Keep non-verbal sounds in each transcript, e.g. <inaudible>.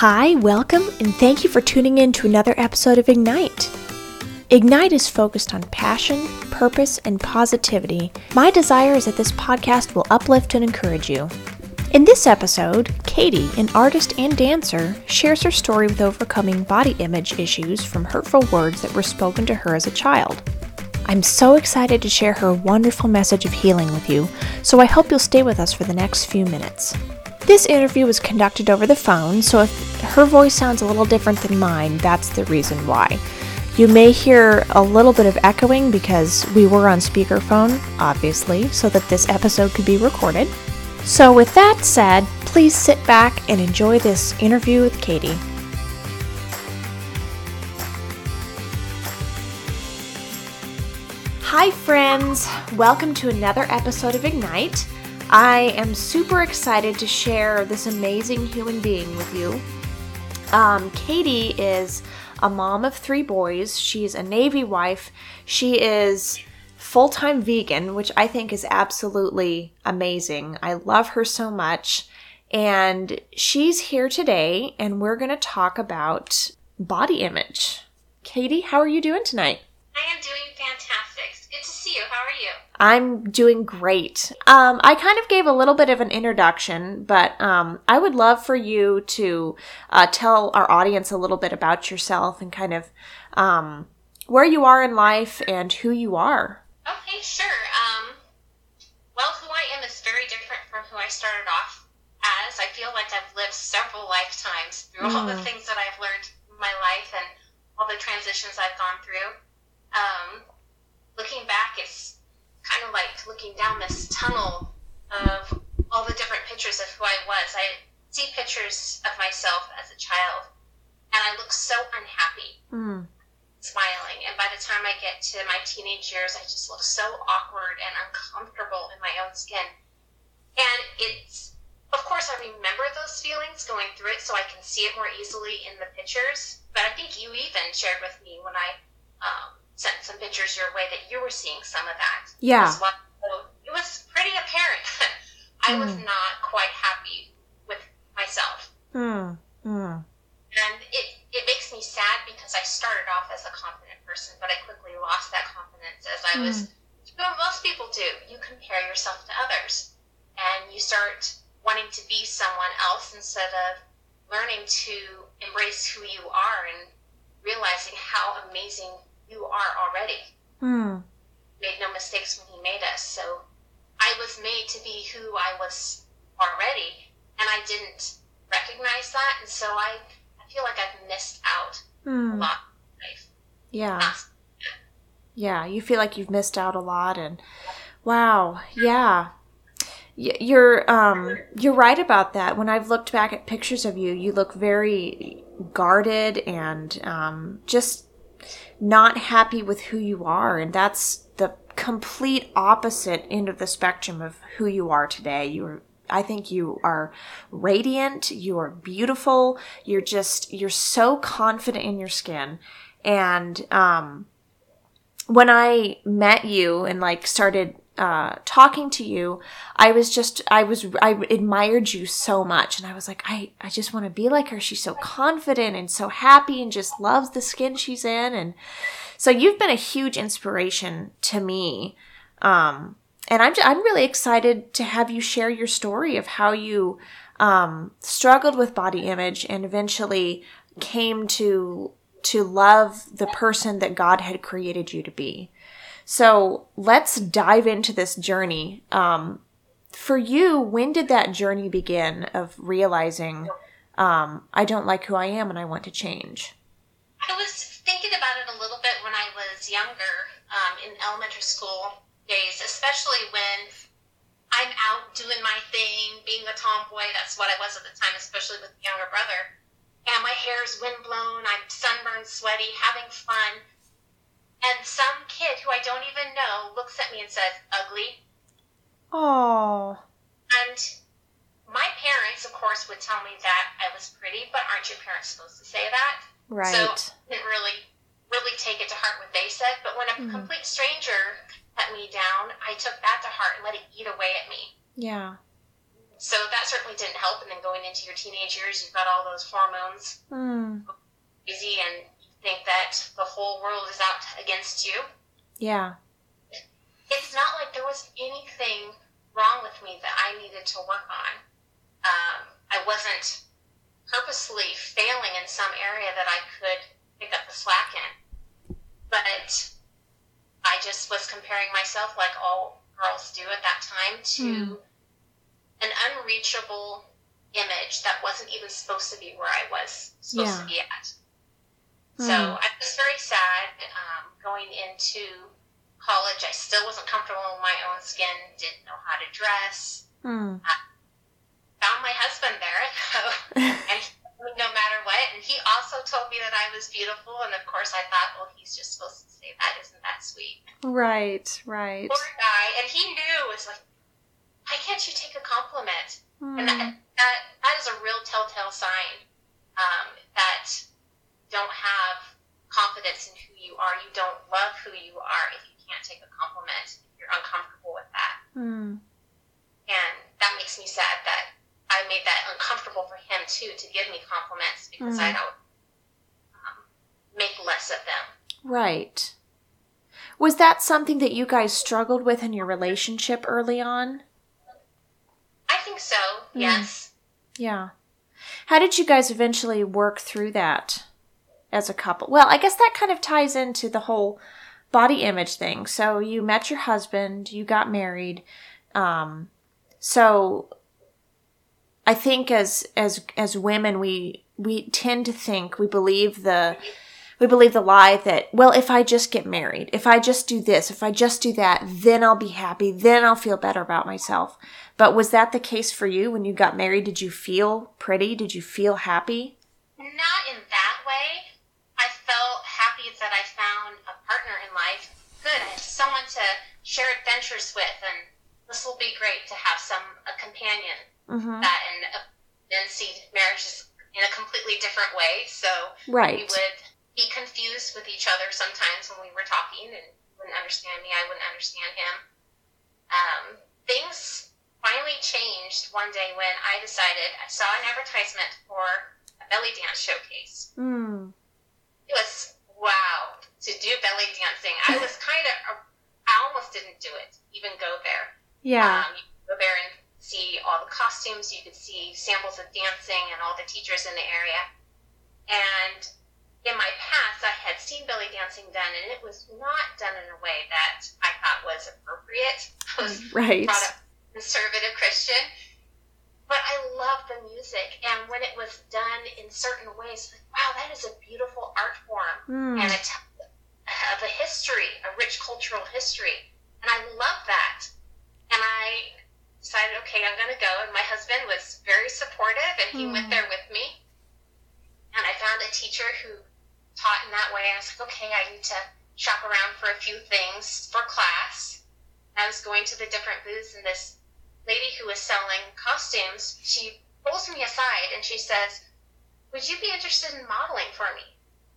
Hi, welcome, and thank you for tuning in to another episode of Ignite. Ignite is focused on passion, purpose, and positivity. My desire is that this podcast will uplift and encourage you. In this episode, Katie, an artist and dancer, shares her story with overcoming body image issues from hurtful words that were spoken to her as a child. I'm so excited to share her wonderful message of healing with you, so I hope you'll stay with us for the next few minutes. This interview was conducted over the phone, so if her voice sounds a little different than mine, that's the reason why. You may hear a little bit of echoing because we were on speakerphone, obviously, so that this episode could be recorded. So, with that said, please sit back and enjoy this interview with Katie. Hi, friends! Welcome to another episode of Ignite. I am super excited to share this amazing human being with you. Um, Katie is a mom of three boys. She's a Navy wife. She is full time vegan, which I think is absolutely amazing. I love her so much. And she's here today, and we're going to talk about body image. Katie, how are you doing tonight? I am doing fantastic. Good to see you. How are you? I'm doing great. Um, I kind of gave a little bit of an introduction, but um, I would love for you to uh, tell our audience a little bit about yourself and kind of um, where you are in life and who you are. Okay, sure. Um, well, who I am is very different from who I started off as. I feel like I've lived several lifetimes through all the Mm. things that I've learned in my life and all the transitions I've gone through. Um, looking back, it's kind of like looking down this tunnel of all the different pictures of who I was. I see pictures of myself as a child, and I look so unhappy Mm. smiling. And by the time I get to my teenage years, I just look so awkward and uncomfortable in my own skin. And it's, of course, I remember those feelings going through it, so I can see it more easily in the pictures. But I think you even shared with me when I um, sent some pictures your way that you were seeing some of that. Yeah. well. So it was pretty apparent. <laughs> I was Mm. not quite happy with myself. Mm. Mm. And it, it makes me sad because I started off as a confident person, but I quickly lost that confidence as I was, well, most people do. You compare yourself to others and you start wanting to be someone else instead of learning to embrace who you are and realizing how amazing you are already. Mm. Made no mistakes when he made us. So I was made to be who I was already, and I didn't recognize that. And so I, I feel like I've missed out a Mm. lot. Yeah. Not- Yeah, you feel like you've missed out a lot and wow, yeah. You're um you're right about that. When I've looked back at pictures of you, you look very guarded and um just not happy with who you are and that's the complete opposite end of the spectrum of who you are today. You're I think you are radiant, you are beautiful, you're just you're so confident in your skin and um when I met you and like started uh, talking to you, I was just I was I admired you so much, and I was like I I just want to be like her. She's so confident and so happy, and just loves the skin she's in, and so you've been a huge inspiration to me. Um, and I'm I'm really excited to have you share your story of how you um, struggled with body image and eventually came to to love the person that God had created you to be. So let's dive into this journey. Um, for you, when did that journey begin of realizing um, I don't like who I am and I want to change? I was thinking about it a little bit when I was younger, um, in elementary school days, especially when I'm out doing my thing, being a tomboy. That's what I was at the time, especially with the younger brother. And my hair is windblown, I'm sunburned, sweaty, having fun. And some kid who I don't even know looks at me and says, ugly. Oh, And my parents, of course, would tell me that I was pretty, but aren't your parents supposed to say that? right. So I didn't really, really take it to heart what they said. But when a Mhm. complete stranger cut me down, I took that to heart and let it eat away at me. yeah. so that certainly didn't help. And then going into your teenage years, you've got all those hormones Mm. crazy, and think that the whole world is out against you. Yeah. It's not like there was anything wrong with me that I needed to work on. Um, I wasn't purposely failing in some area that I could pick up the slack in, but I just was comparing myself, like all girls do at that time, to an unreachable image that wasn't even supposed to be where I was supposed Yeah. to be at. Hmm. So I was very sad um, going into college. I still wasn't comfortable in my own skin, didn't know how to dress. Mm. Found my husband there, though, <laughs> and he no matter what. And he also told me that I was beautiful. And of course, I thought, well, he's just supposed to say that. Isn't that sweet? right. Right. Poor guy. And he knew, it was like, why can't you take a compliment? And that, Mm. that, that is a real telltale sign um, that don't have confidence in who you are. You don't love who you are if you can't take a compliment. If you're uncomfortable with that. Mm. And that makes me sad that I made that uncomfortable for him too to give me compliments because Mm. I don't um, make less of them. Right. Was that something that you guys struggled with in your relationship early on? I think so. Mm. Yes. Yeah. How did you guys eventually work through that as a couple? Well, I guess that kind of ties into the whole body image thing. So you met your husband, you got married. Um, so I think as as as women we we tend to think we believe the we believe the lie that well if I just get married, if I just do this, if I just do that, then I'll be happy, then I'll feel better about myself. But was that the case for you when you got married? Did you feel pretty? Did you feel happy? Not in that way. That I found a partner in life. Good, I have someone to share adventures with, and this will be great to have some a companion. Mm-hmm. That and then see marriages in a completely different way. So Right. we would be confused with each other sometimes when we were talking, and wouldn't understand me. I wouldn't understand him. Um, things finally changed one day when I decided I saw an advertisement for a belly dance showcase. Mm. It was wow to do belly dancing. I was kind of I almost didn't do it, even go there. Yeah. Um, you go there and see all the costumes. You could see samples of dancing and all the teachers in the area. And in my past, I had seen belly dancing done, and it was not done in a way that I thought was appropriate. <laughs> I was right. brought up conservative Christian. But I love the music, and when it was done in certain ways, like, wow, that is a beautiful art form Mm. and it of a history, a rich cultural history. And I love that. And I decided, okay, I'm going to go. And my husband was very supportive, and he went Hmm. there with me. And I found a teacher who taught in that way. I was like, okay, I need to shop around for a few things for class. I was going to the different booths, and this lady who was selling costumes, she pulls me aside and she says, Would you be interested in modeling for me?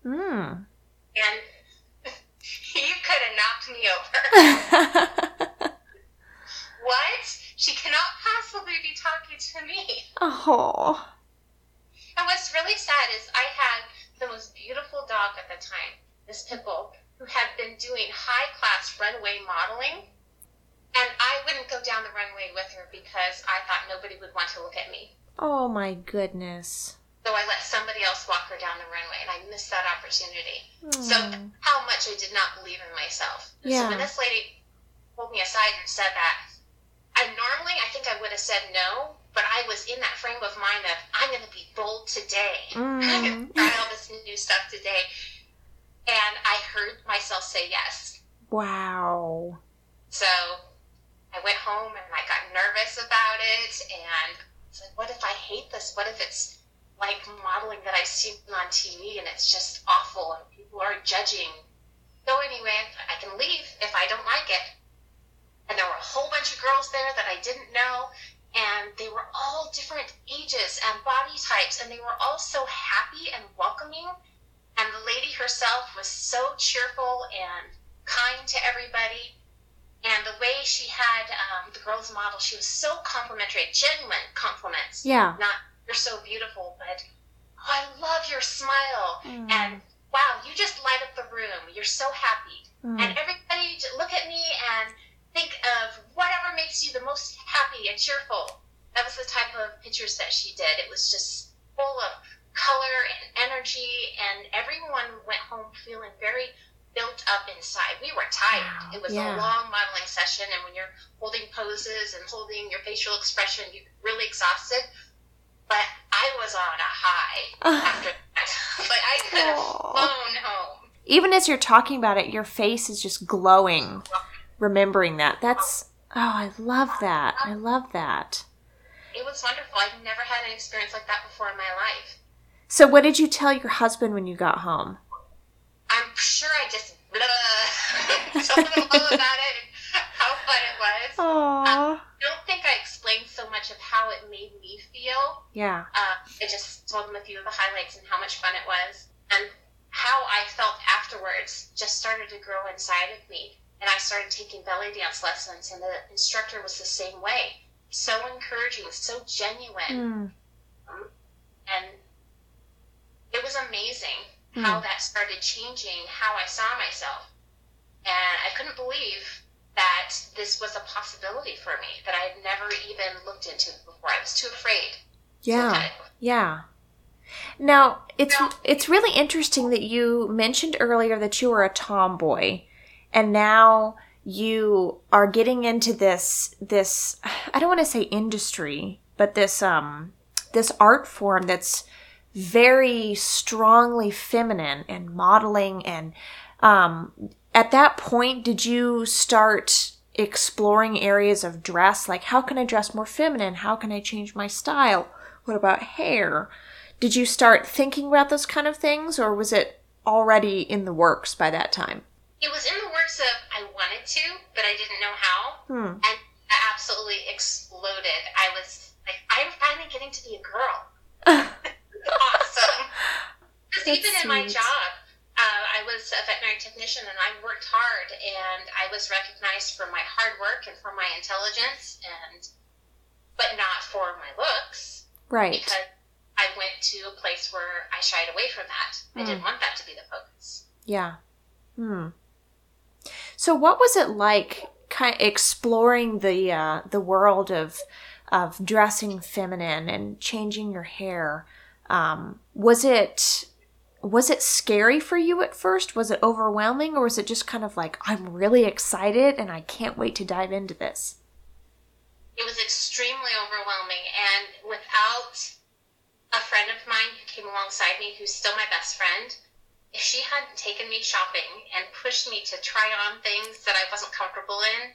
Mm. and <laughs> you could have knocked me over. <laughs> what? She cannot possibly be talking to me. oh. And what's really sad is I had the most beautiful dog at the time, this pit bull, who had been doing high class runway modeling. And I wouldn't go down the runway with her because I thought nobody would want to look at me. Oh my goodness. So I let somebody else walk her down the runway, and I missed that opportunity. So Mm. how much I did not believe in myself. Yeah. So when this lady pulled me aside and said that, I normally I think I would have said no, but I was in that frame of mind of I'm going to be bold today. <laughs> I'm going Mm. to try all this new stuff today, and I heard myself say yes. Wow. So I went home and I got nervous about it, and it's like, what if I hate this? What if it's like modeling that I've seen on TV and it's just awful and people are judging? So anyway, I can leave if I don't like it. And there were a whole bunch of girls there that I didn't know, and they were all different ages and body types, and they were all so happy and welcoming. And the lady herself was so cheerful and kind to everybody. And the way she had um, the girls model, she was so complimentary, genuine compliments. Yeah. Not you're so beautiful, but oh, I love your smile, Mm. and wow, you just light up the room. You're so happy, Mm. and everybody just look at me and think of whatever makes you the most happy and cheerful. That was the type of pictures that she did. It was just full of color and energy, and everyone went home feeling very built up inside. We were tired. It was yeah. a long modeling session, and when you're holding poses and holding your facial expression, you're really exhausted. But I was on a high <laughs> after that. <laughs> like I could have flown home. Even as you're talking about it, your face is just glowing, remembering that. That's, oh, I love that. I love that. It was wonderful. I've never had an experience like that before in my life. So, what did you tell your husband when you got home? I'm sure I just blah, <laughs> told them all about it and how fun it was. Aww. I don't think I explained so much of how it made me feel. Yeah. Uh, I just told them a few of the highlights and how much fun it was. And how I felt afterwards just started to grow inside of me. And I started taking belly dance lessons, and the instructor was the same way. So encouraging, so genuine. Mm. and it was amazing how that started changing how I saw myself. And I couldn't believe that this was a possibility for me that I had never even looked into before. I was too afraid. Yeah. Yeah. Now, it's it's really interesting that you mentioned earlier that you were a tomboy and now you are getting into this this <sighs> I don't want to say industry, but this um this art form that's very strongly feminine and modeling and um at that point did you start exploring areas of dress like how can I dress more feminine? How can I change my style? What about hair? Did you start thinking about those kind of things or was it already in the works by that time? It was in the works of I wanted to, but I didn't know how. Hmm. And I absolutely exploded. I was like, I'm finally getting to be a girl. <laughs> awesome. <laughs> Because even in my job, uh, I was a veterinary technician and I worked hard and I was recognized for my hard work and for my intelligence and but not for my looks Right. because I went to a place where I shied away from that. I didn't want that to be the focus. Yeah. Hmm. So, what was it like, kind of exploring the uh, the world of of dressing feminine and changing your hair? Um, was it was it scary for you at first? Was it overwhelming, or was it just kind of like I'm really excited and I can't wait to dive into this? It was extremely overwhelming, and without a friend of mine who came alongside me, who's still my best friend, if she hadn't taken me shopping and pushed me to try on things that I wasn't comfortable in,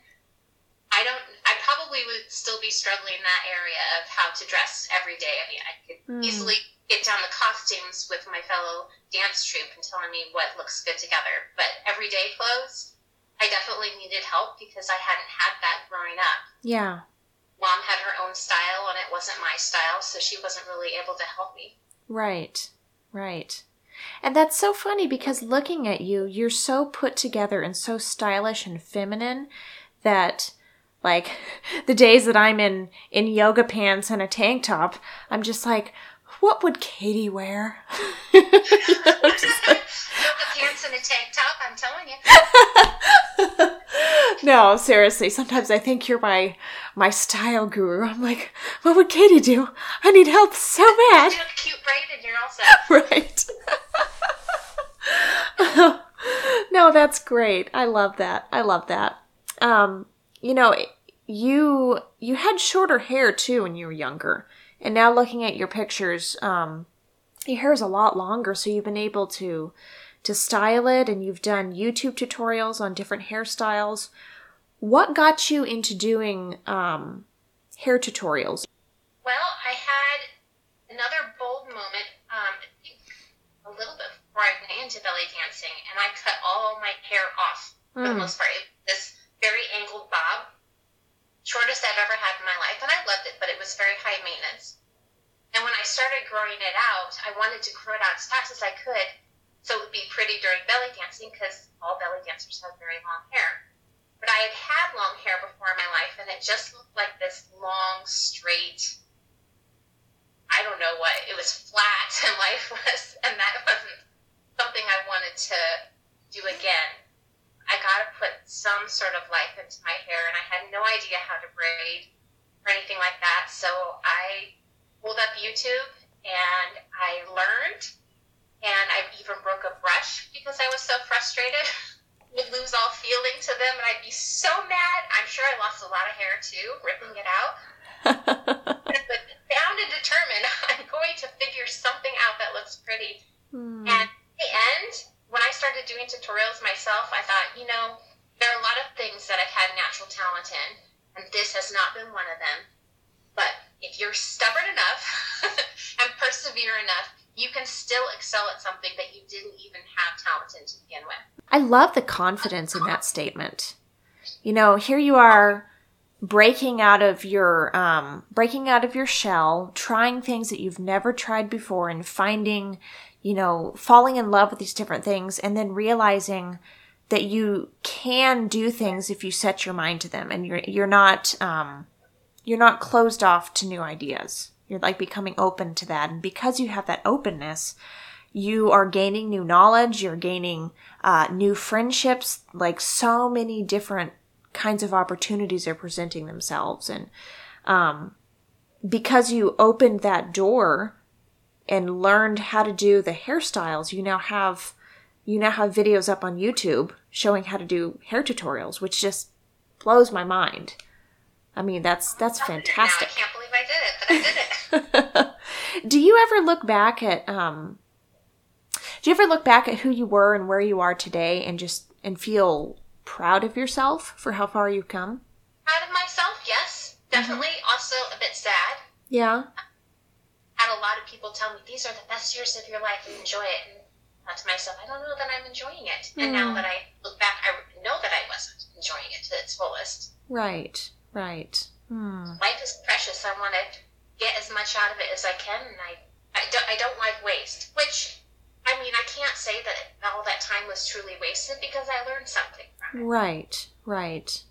I don't. I probably would still be struggling in that area of how to dress every day. I mean, I could Hmm. easily get down the costumes with my fellow dance troupe and telling me what looks good together, but everyday clothes, I definitely needed help because I hadn't had that growing up Yeah. mom had her own style and it wasn't my style, so she wasn't really able to help me. Right, right. And that's so funny because looking at you, you're so put together and so stylish and feminine that like <laughs> the days that I'm in in yoga pants and a tank top, I'm just like, what would Katie wear? You know, like- pants and a tank top, I'm telling you. <laughs> no, seriously, sometimes I think you're my my style guru. I'm like, what would Katie do? I need help so <laughs> bad. Do a cute braid and you're all set. <laughs> right. no, that's great. I love that. I love that. Um, you know, you you had shorter hair too when you were younger, and now looking at your pictures, um, your hair is a lot longer. So you've been able to to style it, and you've done YouTube tutorials on different hairstyles. What got you into doing um, hair tutorials? Well, I had another bold moment, um, a little bit before I went into belly dancing, and I cut all my hair off for the Mm. most part. It, this very angled bob, shortest I've ever had in my life, and I loved it was very high maintenance. And when I started growing it out, I wanted to grow it out as fast as I could so it would be pretty during belly dancing because all belly dancers have very long hair. but I had had long hair before in my life, and it just looked like this long, straight. I don't know what it was flat <laughs> and lifeless, and that wasn't something I wanted to do again. I got to put some sort of life into my hair, and I had no idea how to braid or anything like that. So I pulled up YouTube and I learned, and I even broke a brush because I was so frustrated. <laughs> Would lose all feeling to them, and I'd be so mad. I'm sure I lost a lot of hair too, ripping it out. <laughs> but bound and determined, <laughs> I'm going to figure something out that looks pretty. Hmm. And at the end, when I started doing tutorials myself, I thought, you know, there are a lot of things that I've had natural talent in, and this has not been one of them. But if you're stubborn enough <laughs> and persevere enough, you can still excel at something that you didn't even have talent in to begin with. I love the confidence in that statement. You know, here you are breaking out of your um, breaking out of your shell, trying things that you've never tried before, and finding, you know, falling in love with these different things, and then realizing that you can do things if you set your mind to them, and you're you're not um, you're not closed off to new ideas. You're like becoming open to that. And because you have that openness, you are gaining new knowledge, you're gaining uh, new friendships, like so many different kinds of opportunities are presenting themselves. And um, because you opened that door and learned how to do the hairstyles, you now have you now have videos up on YouTube showing how to do hair tutorials, which just blows my mind. I mean, that's that's fantastic. I can't believe I did it, but I did it. <laughs> <laughs> do you ever look back at um do you ever look back at who you were and where you are today and just and feel proud of yourself for how far you've come? Proud of myself, yes. Definitely. Mm-hmm. Also a bit sad. Yeah. I had a lot of people tell me these are the best years of your life and enjoy it. And Thought to myself, I don't know that I'm enjoying it. Mm. And now hmm. that I look back, I know that I wasn't enjoying it to its fullest. Right. Right. Hmm. Life is precious. I want to get as much out of it as I can, and I, I, don't, I don't like waste. Which, I mean, I can't say that all that time was truly wasted because I learned something from it. Right, right.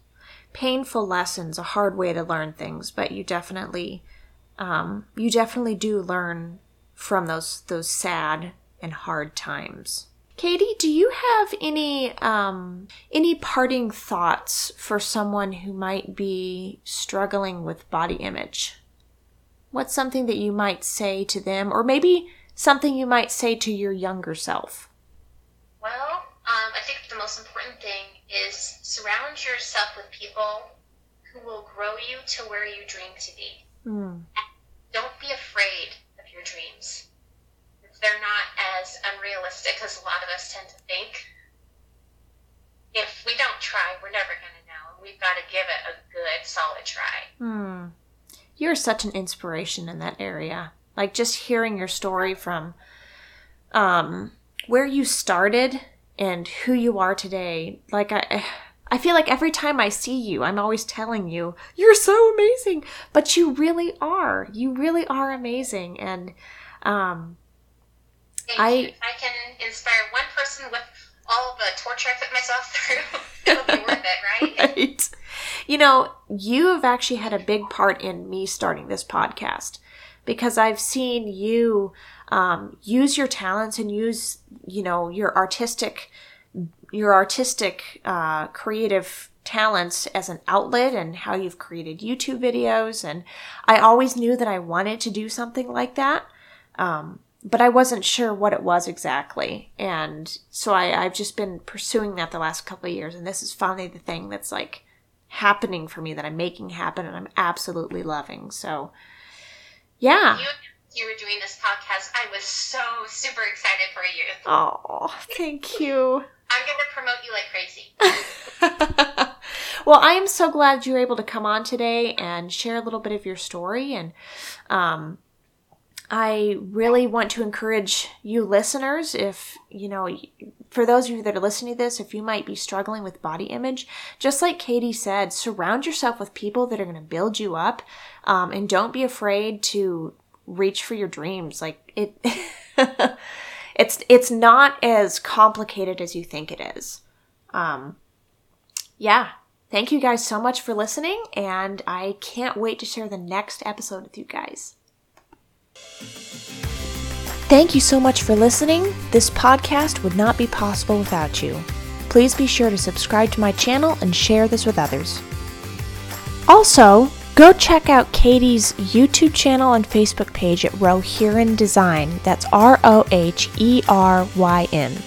Painful lessons, a hard way to learn things, but you definitely, um, you definitely do learn from those those sad and hard times. Katie, do you have any um, any parting thoughts for someone who might be struggling with body image? What's something that you might say to them, or maybe something you might say to your younger self? Well, um, I think the most important thing is surround yourself with people who will grow you to where you dream to be. Mm. Don't be afraid of your dreams they're not as unrealistic as a lot of us tend to think. If we don't try, we're never going to know. And we've got to give it a good, solid try. Hmm. You're such an inspiration in that area. Like just hearing your story from um, where you started and who you are today. Like I. I feel like every time I see you, I'm always telling you, you're so amazing. But you really are. You really are amazing. And um, I, I can inspire one person with all the torture I put myself through, <laughs> it'll be worth it, right? <laughs> right. You know, you have actually had a big part in me starting this podcast because I've seen you um, use your talents and use, you know, your artistic, your artistic, uh, creative talents as an outlet and how you've created YouTube videos. And I always knew that I wanted to do something like that. Um, but I wasn't sure what it was exactly. And so I, I've just been pursuing that the last couple of years. And this is finally the thing that's like happening for me that I'm making happen and I'm absolutely loving. So, yeah. You, you were doing this podcast. I was so super excited for you. Oh, thank you. I'm going to promote you like crazy. <laughs> well, I am so glad you were able to come on today and share a little bit of your story and, um, I really want to encourage you listeners, if, you know, for those of you that are listening to this, if you might be struggling with body image, just like Katie said, surround yourself with people that are going to build you up. Um, and don't be afraid to reach for your dreams. Like it, <laughs> it's, it's not as complicated as you think it is. Um, yeah. Thank you guys so much for listening, and I can't wait to share the next episode with you guys. Thank you so much for listening. This podcast would not be possible without you. Please be sure to subscribe to my channel and share this with others. Also, go check out Katie's YouTube channel and Facebook page at Roheryn Design. That's R O H E R Y N.